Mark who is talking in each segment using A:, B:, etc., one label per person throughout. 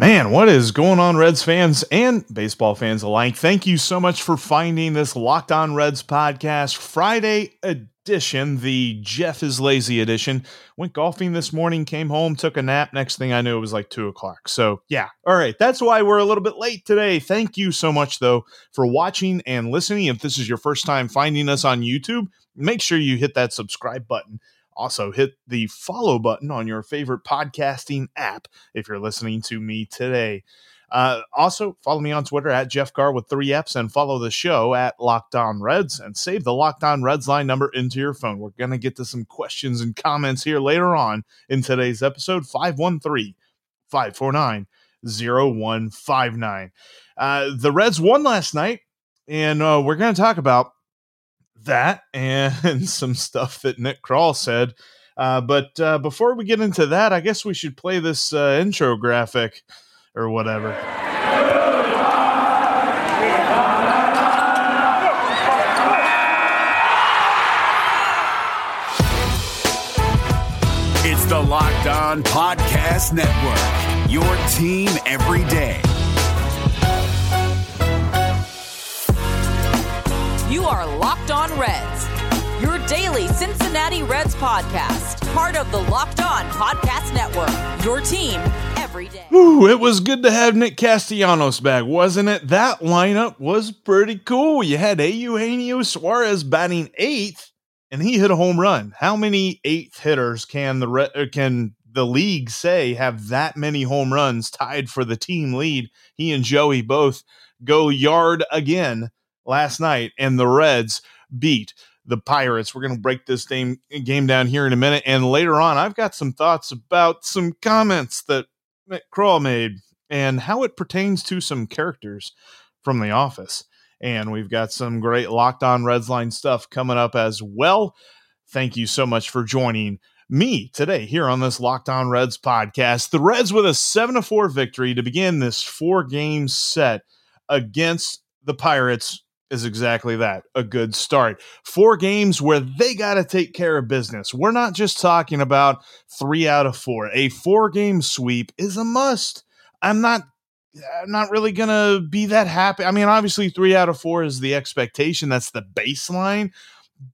A: Man, what is going on, Reds fans and baseball fans alike? Thank you so much for finding this Locked On Reds podcast Friday edition, the Jeff is Lazy edition. Went golfing this morning, came home, took a nap. Next thing I knew, it was like two o'clock. So, yeah, all right. That's why we're a little bit late today. Thank you so much, though, for watching and listening. If this is your first time finding us on YouTube, make sure you hit that subscribe button also, hit the follow button on your favorite podcasting app if you're listening to me today. Uh, also, follow me on Twitter at Jeff Carr with three F's and follow the show at Locked On Reds and save the Locked On Reds line number into your phone. We're going to get to some questions and comments here later on in today's episode 513 549 0159. Uh, the Reds won last night, and uh, we're going to talk about that and some stuff that Nick Krall said. Uh, but uh, before we get into that, I guess we should play this uh, intro graphic or whatever.
B: It's the Locked On Podcast Network, your team every day.
C: You are Locked On Reds, your daily Cincinnati Reds podcast, part of the Locked On Podcast Network, your team every day.
A: Ooh, it was good to have Nick Castellanos back, wasn't it? That lineup was pretty cool. You had Eugenio Suarez batting eighth, and he hit a home run. How many eighth hitters can the uh, can the league say have that many home runs tied for the team lead? He and Joey both go yard again last night, and the Reds beat the Pirates. We're going to break this game, game down here in a minute. And later on, I've got some thoughts about some comments that Nick Krall made and how it pertains to some characters from The Office. And we've got some great Locked On Reds line stuff coming up as well. Thank you so much for joining me today here on this Locked On Reds podcast. The Reds with a 7 4 victory to begin this four game set against the Pirates is exactly that a good start. Four games where they got to take care of business. We're not just talking about three out of four. A four game sweep is a must. I'm not. I'm not really gonna be that happy. I mean, obviously, three out of four is the expectation. That's the baseline.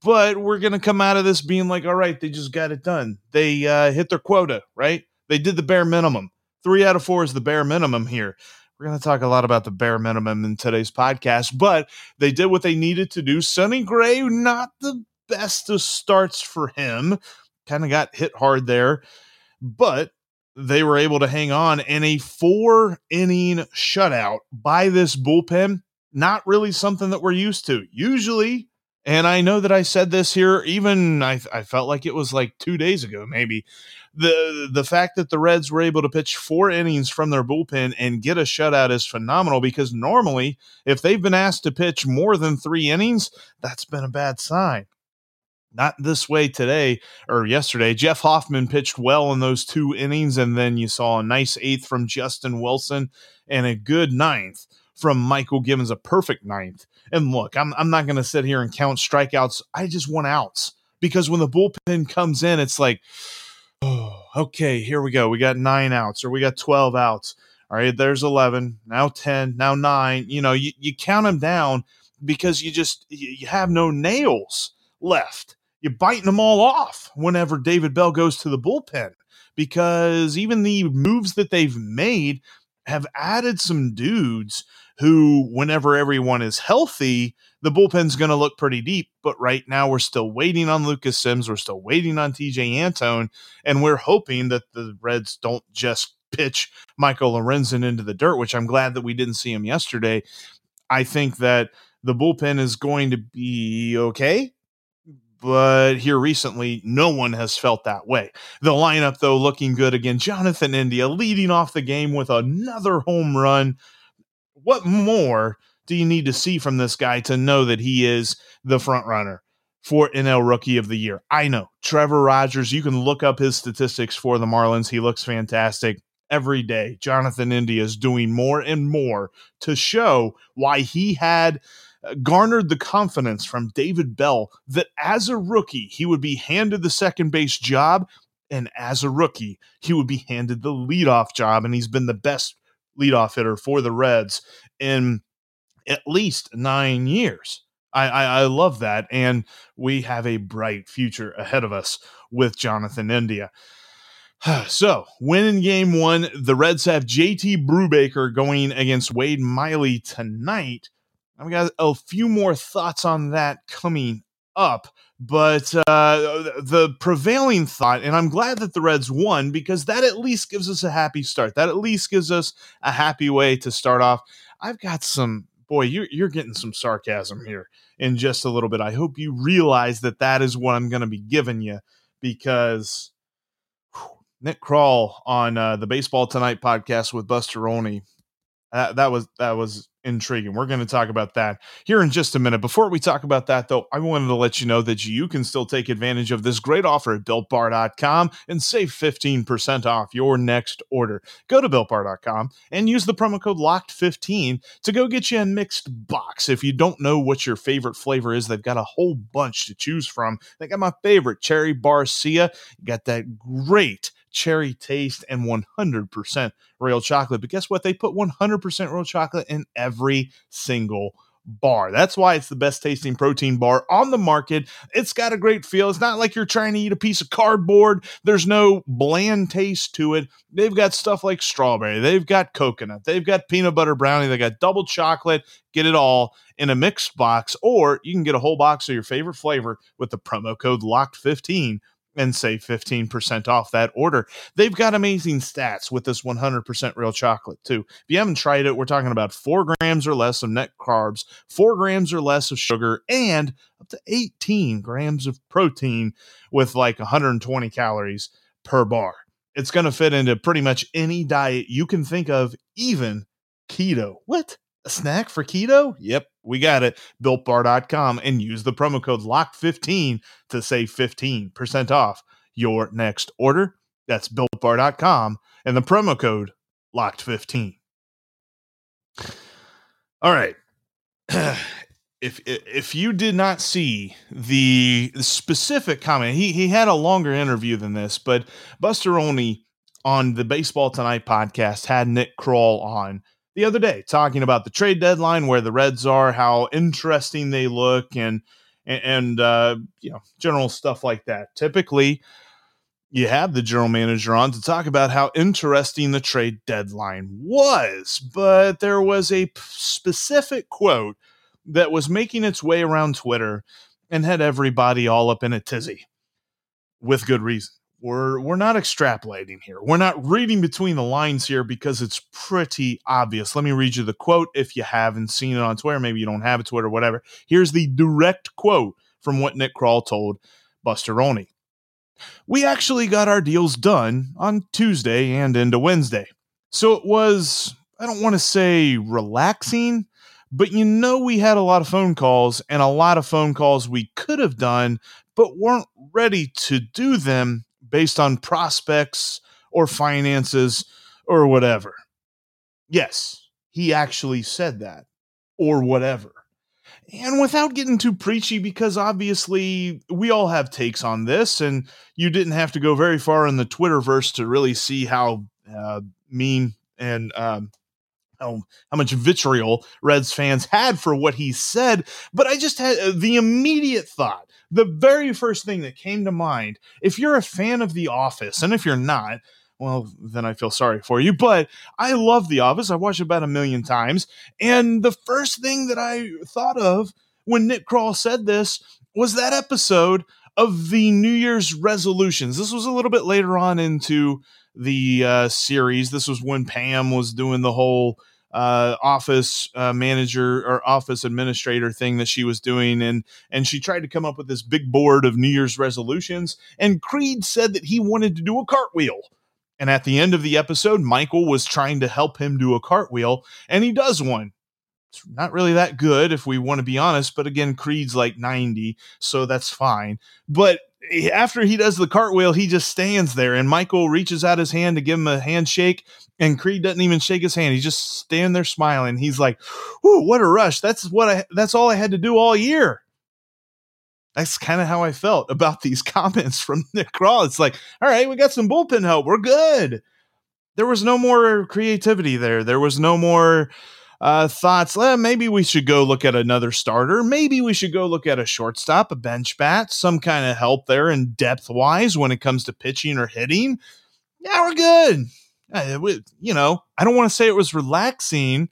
A: But we're gonna come out of this being like, all right, they just got it done. They uh, hit their quota, right? They did the bare minimum. Three out of four is the bare minimum here We're going to talk a lot about the bare minimum in today's podcast, but they did what they needed to do. Sonny Gray, not the best of starts for him, kind of got hit hard there, but they were able to hang on in a four inning shutout by this bullpen. Not really something that we're used to. Usually, and I know that I said this here, even I, I felt like it was like two days ago, maybe. The the fact that the Reds were able to pitch four innings from their bullpen and get a shutout is phenomenal because normally, if they've been asked to pitch more than three innings, that's been a bad sign. Not this way today or yesterday. Jeff Hoffman pitched well in those two innings, and then you saw a nice eighth from Justin Wilson and a good ninth from Michael Givens, a perfect ninth. And look, I'm, I'm not going to sit here and count strikeouts. I just want outs because when the bullpen comes in, it's like, oh, okay, here we go. We got nine outs or we got 12 outs. All right, there's 11, now 10, now nine. You know, you, you count them down because you just, you have no nails left. You're biting them all off whenever David Bell goes to the bullpen because even the moves that they've made have added some dudes who, whenever everyone is healthy, the bullpen's going to look pretty deep. But right now, we're still waiting on Lucas Sims. We're still waiting on Tejay Antone. And we're hoping that the Reds don't just pitch Michael Lorenzen into the dirt, which I'm glad that we didn't see him yesterday. I think that the bullpen is going to be okay. But here recently, no one has felt that way. The lineup, though, looking good again. Jonathan India leading off the game with another home run what more do you need to see from this guy to know that he is the front runner for NL Rookie of the Year? I know Trevor Rogers. You can look up his statistics for the Marlins. He looks fantastic every day. Jonathan India is doing more and more to show why he had uh, garnered the confidence from David Bell that as a rookie, he would be handed the second base job. And as a rookie, he would be handed the leadoff job. And he's been the best leadoff hitter for the Reds in at least nine years. I, I, I, love that. And we have a bright future ahead of us with Jonathan India. So, win in game one, the Reds have JT Brubaker going against Wade Miley tonight. I've got a few more thoughts on that coming up. But uh, the prevailing thought, and I'm glad that the Reds won because that at least gives us a happy start. That at least gives us a happy way to start off. I've got some, boy, you're, you're getting some sarcasm here in just a little bit. I hope you realize that that is what I'm going to be giving you because whew, Nick Krall on uh, the Baseball Tonight podcast with Buster Olney that, that was that was intriguing. We're going to talk about that here in just a minute. Before we talk about that, though, I wanted to let you know that you can still take advantage of this great offer at builtbar.com and save 15% off your next order. Go to builtbar.com and use the promo code LOCKED15 to go get you a mixed box. If you don't know what your favorite flavor is, they've got a whole bunch to choose from. They got my favorite, Cherry Barcia. You got that great cherry taste and 100% real chocolate. But guess what? They put 100% real chocolate in every single bar. That's why it's the best tasting protein bar on the market. It's got a great feel. It's not like you're trying to eat a piece of cardboard. There's no bland taste to it. They've got stuff like strawberry, they've got coconut, they've got peanut butter brownie, they got double chocolate. Get it all in a mixed box, or you can get a whole box of your favorite flavor with the promo code LOCKED15 and save 15% off that order. They've got amazing stats with this 100% real chocolate, too. If you haven't tried it, we're talking about four grams or less of net carbs, four grams or less of sugar, and up to 18 grams of protein with like 120 calories per bar. It's going to fit into pretty much any diet you can think of, even keto. What? A snack for keto? Yep, we got it. BuiltBar.com and use the promo code LOCK15 to save 15% off your next order. That's BuiltBar.com and the promo code LOCKed15. All right. if if you did not see the specific comment, he he had a longer interview than this, but Buster Olney on the Baseball Tonight podcast had Nick Krall on the other day talking about the trade deadline, where the Reds are, how interesting they look, and and uh, you know general stuff like that. Typically, you have the general manager on to talk about how interesting the trade deadline was, but there was a specific quote that was making its way around Twitter and had everybody all up in a tizzy with good reason. We're we're not extrapolating here. We're not reading between the lines here because it's pretty obvious. Let me read you the quote if you haven't seen it on Twitter. Maybe you don't have a Twitter, whatever. Here's the direct quote from what Nick Krall told Buster Olney. We actually got our deals done on Tuesday and into Wednesday. So it was, I don't want to say relaxing, but you know, we had a lot of phone calls and a lot of phone calls we could have done, but weren't ready to do them based on prospects or finances or whatever. Yes, he actually said that or whatever and without getting too preachy, because obviously we all have takes on this, and you didn't have to go very far in the Twitterverse to really see how uh, mean and um, how, how much vitriol Reds fans had for what he said. But I just had uh, the immediate thought, the very first thing that came to mind. If you're a fan of The Office, and if you're not, well, then I feel sorry for you. But I love The Office. I've watched it about a million times. And the first thing that I thought of when Nick Krall said this was that episode of the New Year's resolutions. This was a little bit later on into the uh, series. This was when Pam was doing the whole uh, office uh, manager or office administrator thing that she was doing, and and she tried to come up with this big board of New Year's resolutions. And Creed said that he wanted to do a cartwheel and at the end of the episode, Michael was trying to help him do a cartwheel, and he does one. It's not really that good, if we want to be honest, but again, Creed's like 90, so that's fine. But after he does the cartwheel, he just stands there, and Michael reaches out his hand to give him a handshake, and Creed doesn't even shake his hand. He's just standing there smiling. He's like, "Ooh, what a rush! That's what I. That's all I had to do all year." that's kind of how I felt about these comments from Nick Krall. It's like, all right, we got some bullpen help. We're good. There was no more creativity there. There was no more uh, thoughts. Eh, maybe we should go look at another starter. Maybe we should go look at a shortstop, a bench bat, some kind of help there in depth wise when it comes to pitching or hitting. Yeah, we're good. Uh, we, you know, I don't want to say it was relaxing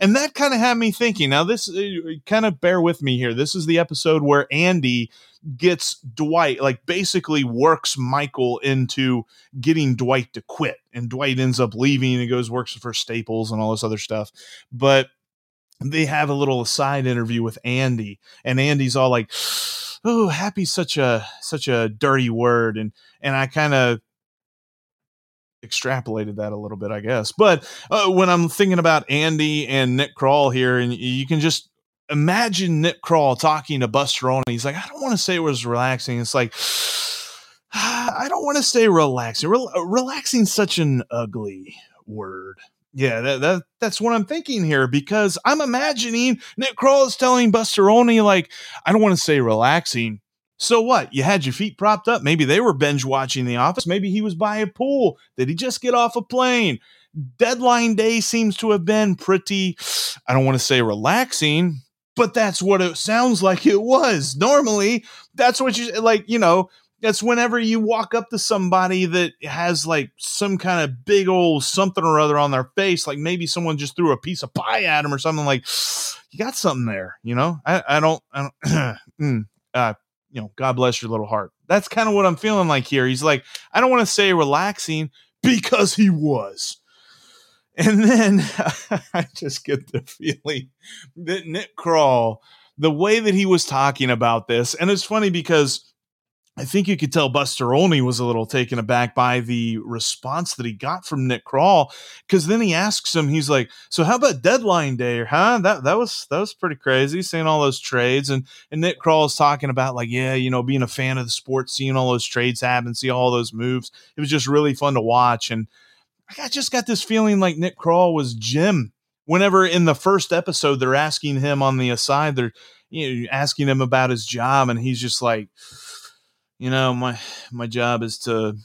A: and that kind of had me thinking. Now, this uh, kind of bear with me here. This is the episode where Andy gets Dwight, like basically works Michael into getting Dwight to quit. And Dwight ends up leaving and goes works for Staples and all this other stuff. But they have a little side interview with Andy, and Andy's all like, "Oh, happy such a such a dirty word," and and I kind of extrapolated that a little bit, I guess. But uh, when I'm thinking about Andy and Nick Krall here, and you can just imagine Nick Krall talking to Buster Olney. He's like, I don't want to say it was relaxing. It's like, I don't want to say relaxing. Rel- relaxing such an ugly word. Yeah, that, that that's what I'm thinking here because I'm imagining Nick Krall is telling Buster Olney like, I don't want to say relaxing, so what? You had your feet propped up. Maybe they were binge watching The Office. Maybe he was by a pool. Did he just get off a plane? Deadline day seems to have been pretty, I don't want to say relaxing, but that's what it sounds like it was. Normally, that's what you like, you know, that's whenever you walk up to somebody that has like some kind of big old something or other on their face, like maybe someone just threw a piece of pie at them or something like, you got something there, you know? I, I don't, I don't, mm, uh, you know, God bless your little heart. That's kind of what I'm feeling like here. He's like, I don't want to say relaxing because he was. And then I just get the feeling that Nick Krall, the way that he was talking about this, and it's funny because I think you could tell Buster Olney was a little taken aback by the response that he got from Nick Krall Because then he asks him, he's like, "So how about deadline day? Huh? That that was that was pretty crazy, seeing all those trades." And and Nick Krall is talking about like, yeah, you know, being a fan of the sport, seeing all those trades happen, see all those moves. It was just really fun to watch. And I just got this feeling like Nick Krall was Jim. Whenever in the first episode they're asking him on the aside, they're you know asking him about his job, and he's just like you know, my my job is to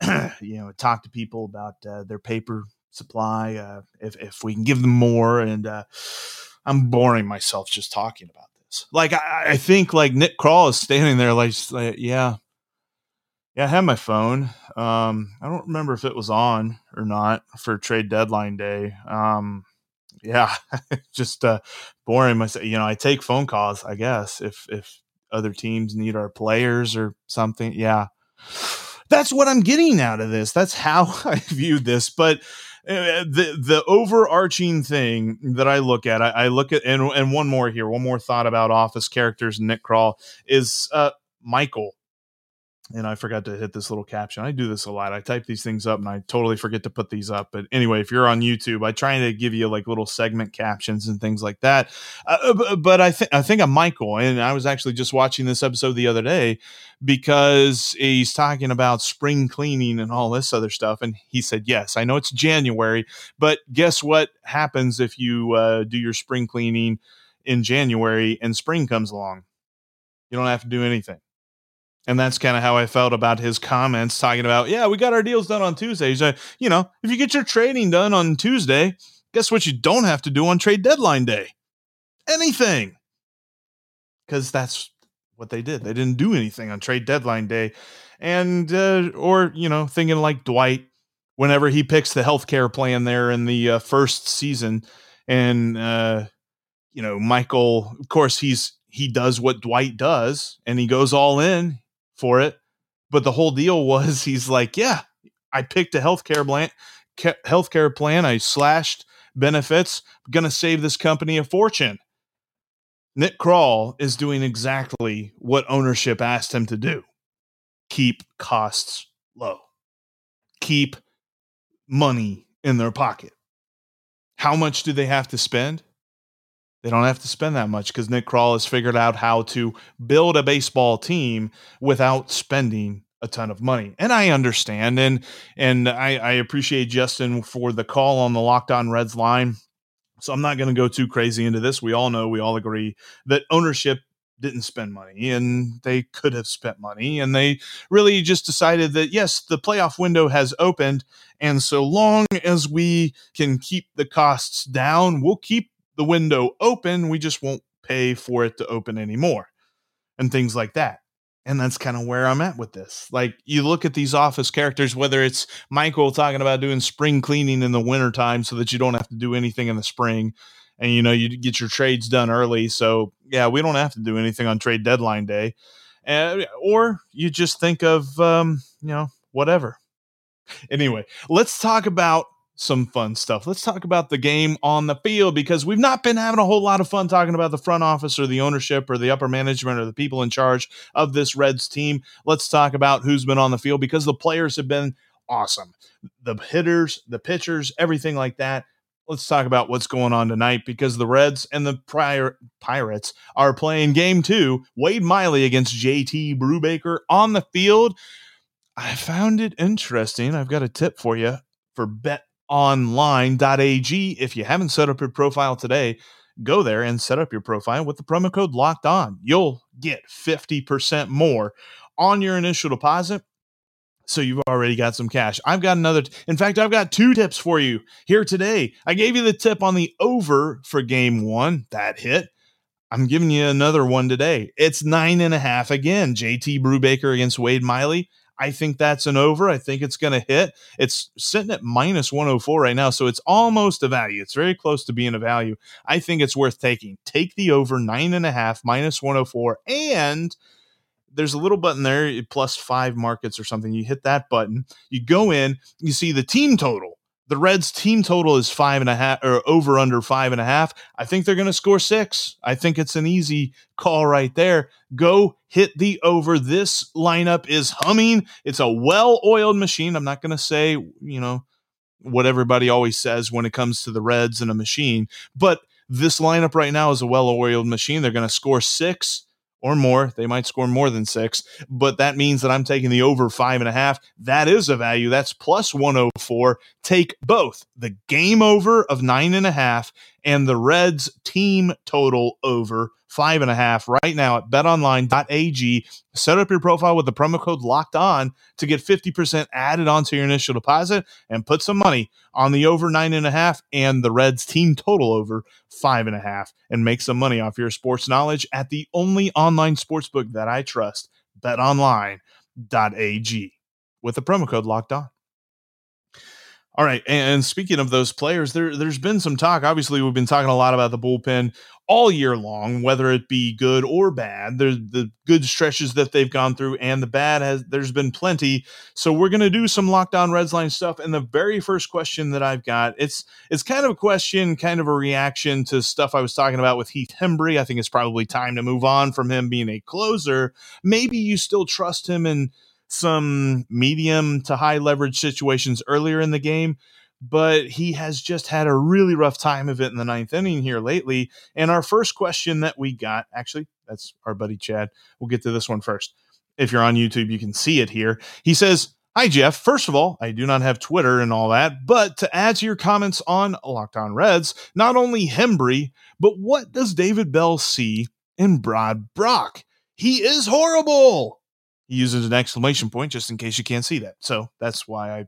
A: you know talk to people about uh, their paper supply uh, if if we can give them more and uh, I'm boring myself just talking about this. Like I, I think like Nick Krall is standing there like, like yeah Yeah, I had my phone. Um, I don't remember if it was on or not for trade deadline day. Um, yeah, just uh, boring. Myself, you know, I take phone calls. I guess if if other teams need our players or something. Yeah, that's what I'm getting out of this. That's how I view this. But uh, the the overarching thing that I look at, I, I, look at, and and one more here, one more thought about Office characters. Nick Krall is uh, Michael and I forgot to hit this little caption. I do this a lot. I type these things up and I totally forget to put these up. But anyway, if you're on YouTube, I try to give you like little segment captions and things like that. Uh, uh but I think I think I'm Michael, and I was actually just watching this episode the other day because he's talking about spring cleaning and all this other stuff, and he said, "Yes, I know it's January, but guess what happens if you uh, do your spring cleaning in January and spring comes along? You don't have to do anything." And that's kind of how I felt about his comments talking about, yeah, we got our deals done on Tuesdays. Uh, you know, if you get your trading done on Tuesday, guess what you don't have to do on trade deadline day? Anything. Because that's what they did. They didn't do anything on trade deadline day. And, uh, or, you know, thinking like Dwight, whenever he picks the healthcare plan there in the uh, first season. And, uh, you know, Michael, of course, he's, he does what Dwight does and he goes all in for it. But the whole deal was he's like, yeah, I picked a healthcare plan, healthcare plan. I slashed benefits. Gonna save this company a fortune. Nick Krall is doing exactly what ownership asked him to do: keep costs low, keep money in their pocket. How much do they have to spend? They don't have to spend that much because Nick Krall has figured out how to build a baseball team without spending a ton of money. And I understand and and I, I appreciate Justin for the call on the Locked On Reds line. So I'm not going to go too crazy into this. We all know, we all agree that ownership didn't spend money and they could have spent money and they really just decided that yes the playoff window has opened and so long as we can keep the costs down we'll keep the window open. We just won't pay for it to open anymore and things like that. And that's kind of where I'm at with this. Like you look at these office characters, whether it's Michael talking about doing spring cleaning in the wintertime so that you don't have to do anything in the spring and you know you get your trades done early. So yeah, we don't have to do anything on trade deadline day. Uh, or you just think of um, you know, whatever. Anyway, let's talk about some fun stuff. Let's talk about the game on the field because we've not been having a whole lot of fun talking about the front office or the ownership or the upper management or the people in charge of this Reds team. Let's talk about who's been on the field because the players have been awesome. The hitters, the pitchers, everything like that. Let's talk about what's going on tonight because the Reds and the prior Pirates are playing game two. Wade Miley against JT Brubaker on the field. I found it interesting. I've got a tip for you for bet online.ag. If you haven't set up your profile today, go there and set up your profile with the promo code locked on. You'll get 50% more on your initial deposit. So you've already got some cash. I've got another. T- in fact, I've got two tips for you here today. I gave you the tip on the over for game one. That hit. I'm giving you another one today. It's nine and a half again. JT Brubaker against Wade Miley. I think that's an over. I think it's going to hit. It's sitting at minus 104 right now, so it's almost a value. It's very close to being a value. I think it's worth taking. Take the over nine and a half, minus 104, and there's a little button there, plus five markets or something. You hit that button, you go in, you see the team total the Reds team total is five and a half or over under five and a half. I think they're going to score six. I think it's an easy call right there. Go hit the over. This lineup is humming. It's a well oiled machine. I'm not going to say, you know, what everybody always says when it comes to the Reds and a machine, but this lineup right now is a well oiled machine. They're going to score six or more. They might score more than six, but that means that I'm taking the over five and a half. That is a value. That's plus 104. Take both the game over of nine and a half and the Reds team total over five and a half right now at betonline.ag. Set up your profile with the promo code locked on to get 50% added onto your initial deposit and put some money on the over nine and a half and the Reds team total over five and a half and make some money off your sports knowledge at the only online sports book that I trust, betonline.ag. with the promo code locked on. All right. And speaking of those players, there, there's been some talk. Obviously, we've been talking a lot about the bullpen all year long, whether it be good or bad. There's the good stretches that they've gone through, and the bad has there's been plenty. So we're gonna do some Locked On Reds line stuff. And the very first question that I've got, it's it's kind of a question, kind of a reaction to stuff I was talking about with Heath Hembree. I think it's probably time to move on from him being a closer. Maybe you still trust him in some medium to high leverage situations earlier in the game, but he has just had a really rough time of it in the ninth inning here lately. And our first question that we got, actually, that's our buddy Chad. We'll get to this one first. If you're on YouTube, you can see it here. He says, Hi, Jeff. First of all, I do not have Twitter and all that, but to add to your comments on Locked On Reds, not only Hembree, but what does David Bell see in Brad Brach? He is horrible. He uses an exclamation point just in case you can't see that. So that's why I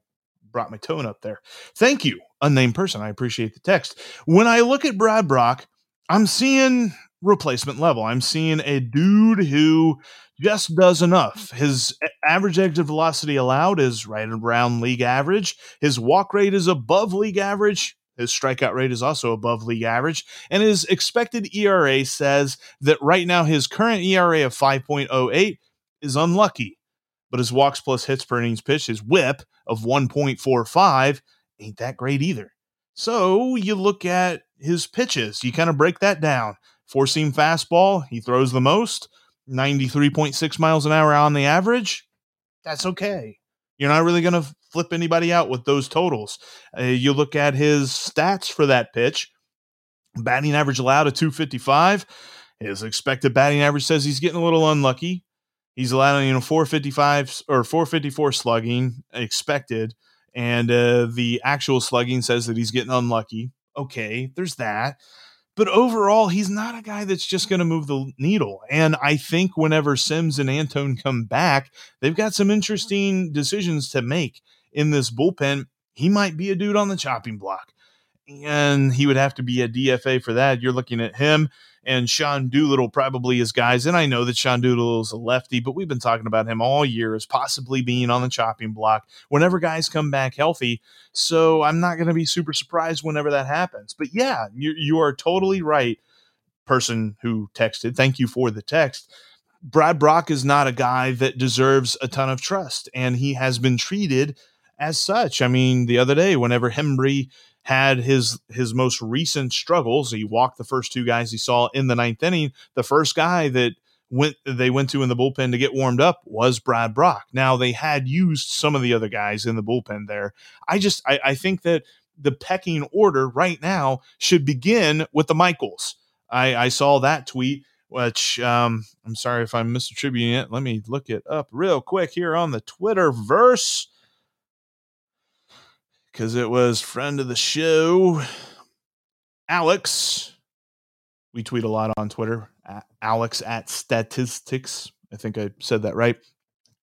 A: brought my tone up there. Thank you, unnamed person. I appreciate the text. When I look at Brad Brach, I'm seeing replacement level. I'm seeing a dude who just does enough. His average exit velocity allowed is right around league average. His walk rate is above league average. His strikeout rate is also above league average. And his expected ERA says that right now his current ERA of 5.08 is unlucky, but his walks plus hits per innings pitched, his whip of 1.45 ain't that great either. So you look at his pitches, you kind of break that down. Four seam fastball, he throws the most, 93.6 miles an hour on the average. That's okay. You're not really going to flip anybody out with those totals. Uh, you look at his stats for that pitch batting average allowed at 255. His expected batting average says he's getting a little unlucky. He's allowing you know 455 or 454 slugging expected, and uh, the actual slugging says that he's getting unlucky. Okay, there's that. But overall, he's not a guy that's just going to move the needle. And I think whenever Sims and Antone come back, they've got some interesting decisions to make in this bullpen. He might be a dude on the chopping block and he would have to be a DFA for that. You're looking at him and Sean Doolittle probably as guys. And I know that Sean Doolittle is a lefty, but we've been talking about him all year as possibly being on the chopping block whenever guys come back healthy. So I'm not going to be super surprised whenever that happens. But yeah, you, you are totally right, person who texted. Thank you for the text. Brad Brach is not a guy that deserves a ton of trust, and he has been treated as such. I mean, the other day, whenever Hembree had his his most recent struggles. He walked the first two guys he saw in the ninth inning. The first guy that went they went to in the bullpen to get warmed up was Brad Brach. Now they had used some of the other guys in the bullpen there. I just I, I think that the pecking order right now should begin with the Michaels. I, I saw that tweet, which um, I'm sorry if I'm misattributing it. Let me look it up real quick here on the Twitter verse because it was friend of the show, Alex. We tweet a lot on Twitter, Alex at statistics. I think I said that right.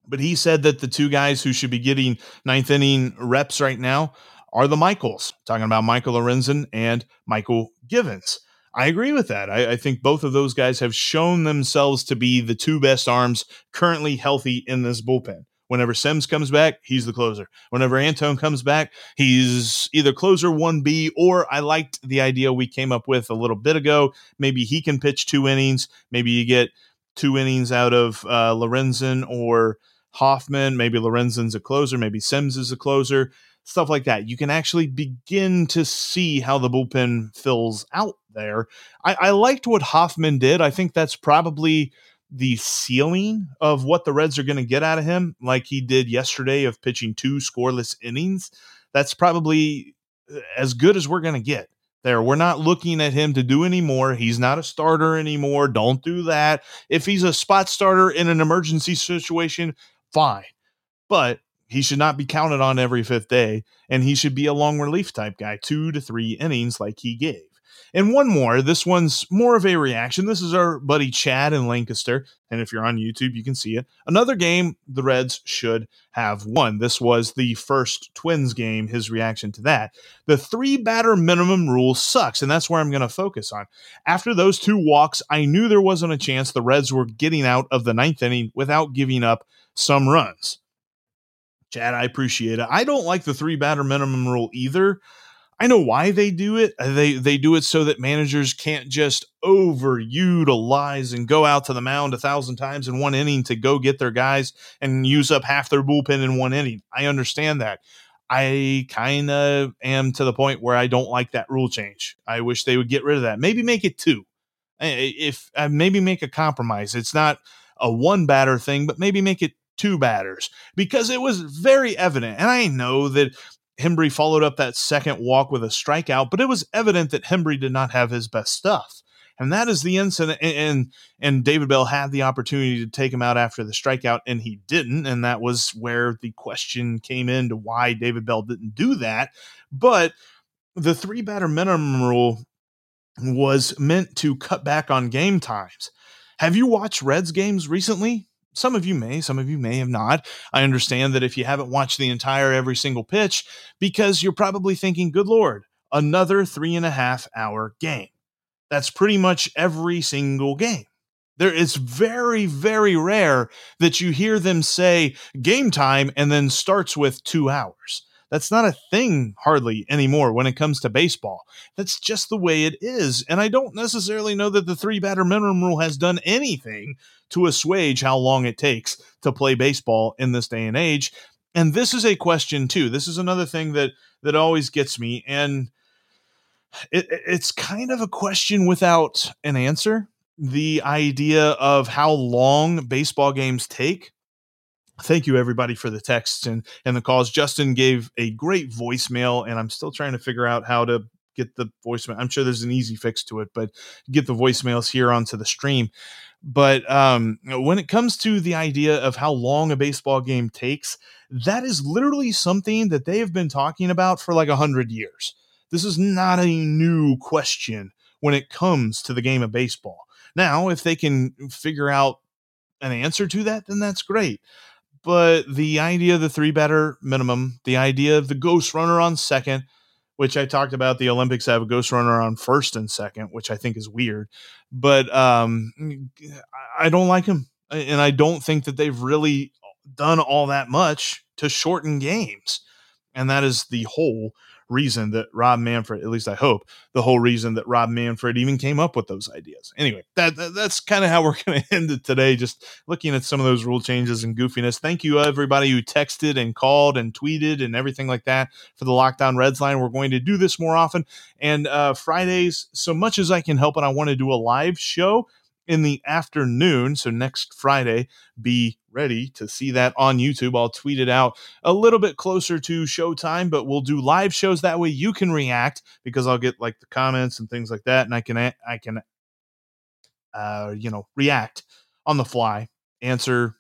A: But he said that the two guys who should be getting ninth inning reps right now are the Michaels, talking about Michael Lorenzen and Michael Givens. I agree with that. I, I, think both of those guys have shown themselves to be the two best arms currently healthy in this bullpen. Whenever Sims comes back, he's the closer. Whenever Antone comes back, he's either closer 1B or I liked the idea we came up with a little bit ago. Maybe he can pitch two innings. Maybe you get two innings out of uh, Lorenzen or Hoffman. Maybe Lorenzen's a closer. Maybe Sims is a closer. Stuff like that. You can actually begin to see how the bullpen fills out there. I, I liked what Hoffman did. I think that's probably the ceiling of what the Reds are going to get out of him, like he did yesterday of pitching two scoreless innings, that's probably uh, as good as we're going to get there. We're not looking at him to do any more. He's not a starter anymore. Don't do that. If he's a spot starter in an emergency situation, fine. But he should not be counted on every fifth day, and he should be a long relief type guy, two to three innings like he gave. And one more. This one's more of a reaction. This is our buddy Chad in Lancaster. And if you're on YouTube, you can see it. Another game the Reds should have won. This was the first Twins game, his reaction to that. The three batter minimum rule sucks, and that's where I'm going to focus on. After those two walks, I knew there wasn't a chance the Reds were getting out of the ninth inning without giving up some runs. Chad, I appreciate it. I don't like the three batter minimum rule either. I know why they do it. Uh, they they do it so that managers can't just overutilize and go out to the mound a thousand times in one inning to go get their guys and use up half their bullpen in one inning. I understand that. I kind of am to the point where I don't like that rule change. I wish they would get rid of that. Maybe make it two. If uh, maybe make a compromise. It's not a one batter thing, but maybe make it two batters because it was very evident. And I know that Hembree followed up that second walk with a strikeout, but it was evident that Hembree did not have his best stuff. And that is the incident. And, and David Bell had the opportunity to take him out after the strikeout, and he didn't. And that was where the question came into why David Bell didn't do that. But the three batter minimum rule was meant to cut back on game times. Have you watched Reds games recently? Some of you may, some of you may have not. I understand that if you haven't watched the entire every single pitch, because you're probably thinking, good Lord, another three and a half hour game. That's pretty much every single game. There is very, very rare that you hear them say game time and then starts with two hours. That's not a thing hardly anymore when it comes to baseball. That's just the way it is. And I don't necessarily know that the three batter minimum rule has done anything to assuage how long it takes to play baseball in this day and age. And this is a question too. This is another thing that that always gets me, and it, it's kind of a question without an answer. The idea of how long baseball games take. Thank you everybody for the texts and and the calls. Justin gave a great voicemail, and I'm still trying to figure out how to get the voicemail. I'm sure there's an easy fix to it, but get the voicemails here onto the stream. But um, when it comes to the idea of how long a baseball game takes, that is literally something that they have been talking about for like a hundred years. This is not a new question when it comes to the game of baseball. Now, if they can figure out an answer to that, then that's great. But the idea of the three batter minimum, the idea of the ghost runner on second, which I talked about. The Olympics have a ghost runner on first and second, which I think is weird. But um, I don't like him, and I don't think that they've really done all that much to shorten games. And that is the whole reason that Rob Manfred, at least I hope, the whole reason that Rob Manfred even came up with those ideas. Anyway, that, that that's kind of how we're going to end it today. Just looking at some of those rule changes and goofiness. Thank you everybody who texted and called and tweeted and everything like that for the Locked On Reds line. We're going to do this more often and uh, Fridays. So much as I can help, and I want to do a live show in the afternoon. So next Friday, be ready to see that on YouTube. I'll tweet it out a little bit closer to showtime, but we'll do live shows that way you can react because I'll get like the comments and things like that, and I can I can uh you know react on the fly, answer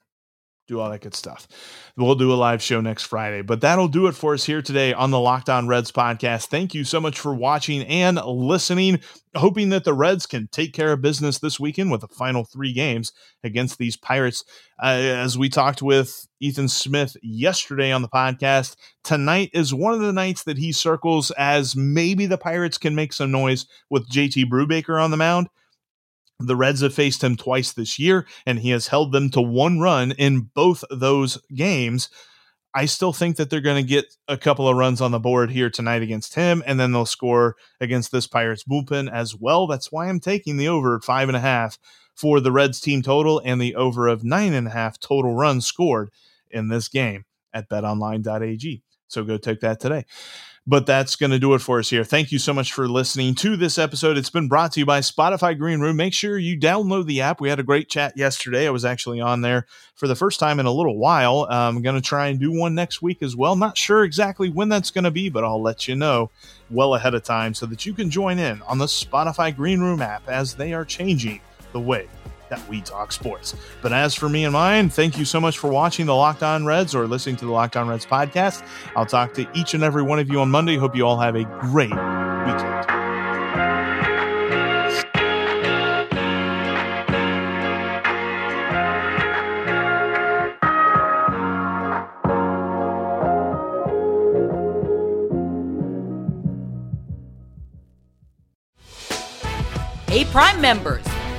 A: do all that good stuff. We'll do a live show next Friday, but that'll do it for us here today on the Locked On Reds podcast. Thank you so much for watching and listening. Hoping that the Reds can take care of business this weekend with the final three games against these Pirates. Uh, as we talked with Ethan Smith yesterday on the podcast, tonight is one of the nights that he circles as maybe the Pirates can make some noise with JT Brubaker on the mound. The Reds have faced him twice this year, and he has held them to one run in both those games. I still think that they're going to get a couple of runs on the board here tonight against him, and then they'll score against this Pirates bullpen as well. That's why I'm taking the over five and a half for the Reds team total and the over of nine and a half total runs scored in this game at betonline.ag. So go take that today. But that's going to do it for us here. Thank you so much for listening to this episode. It's been brought to you by Spotify Green Room. Make sure you download the app. We had a great chat yesterday. I was actually on there for the first time in a little while. I'm going to try and do one next week as well. Not sure exactly when that's going to be, but I'll let you know well ahead of time so that you can join in on the Spotify Green Room app as they are changing the way that we talk sports. But as for me and mine, thank you so much for watching the Locked On Reds or listening to the Locked On Reds podcast. I'll talk to each and every one of you on Monday. Hope you all have a great weekend.
C: Hey, Prime members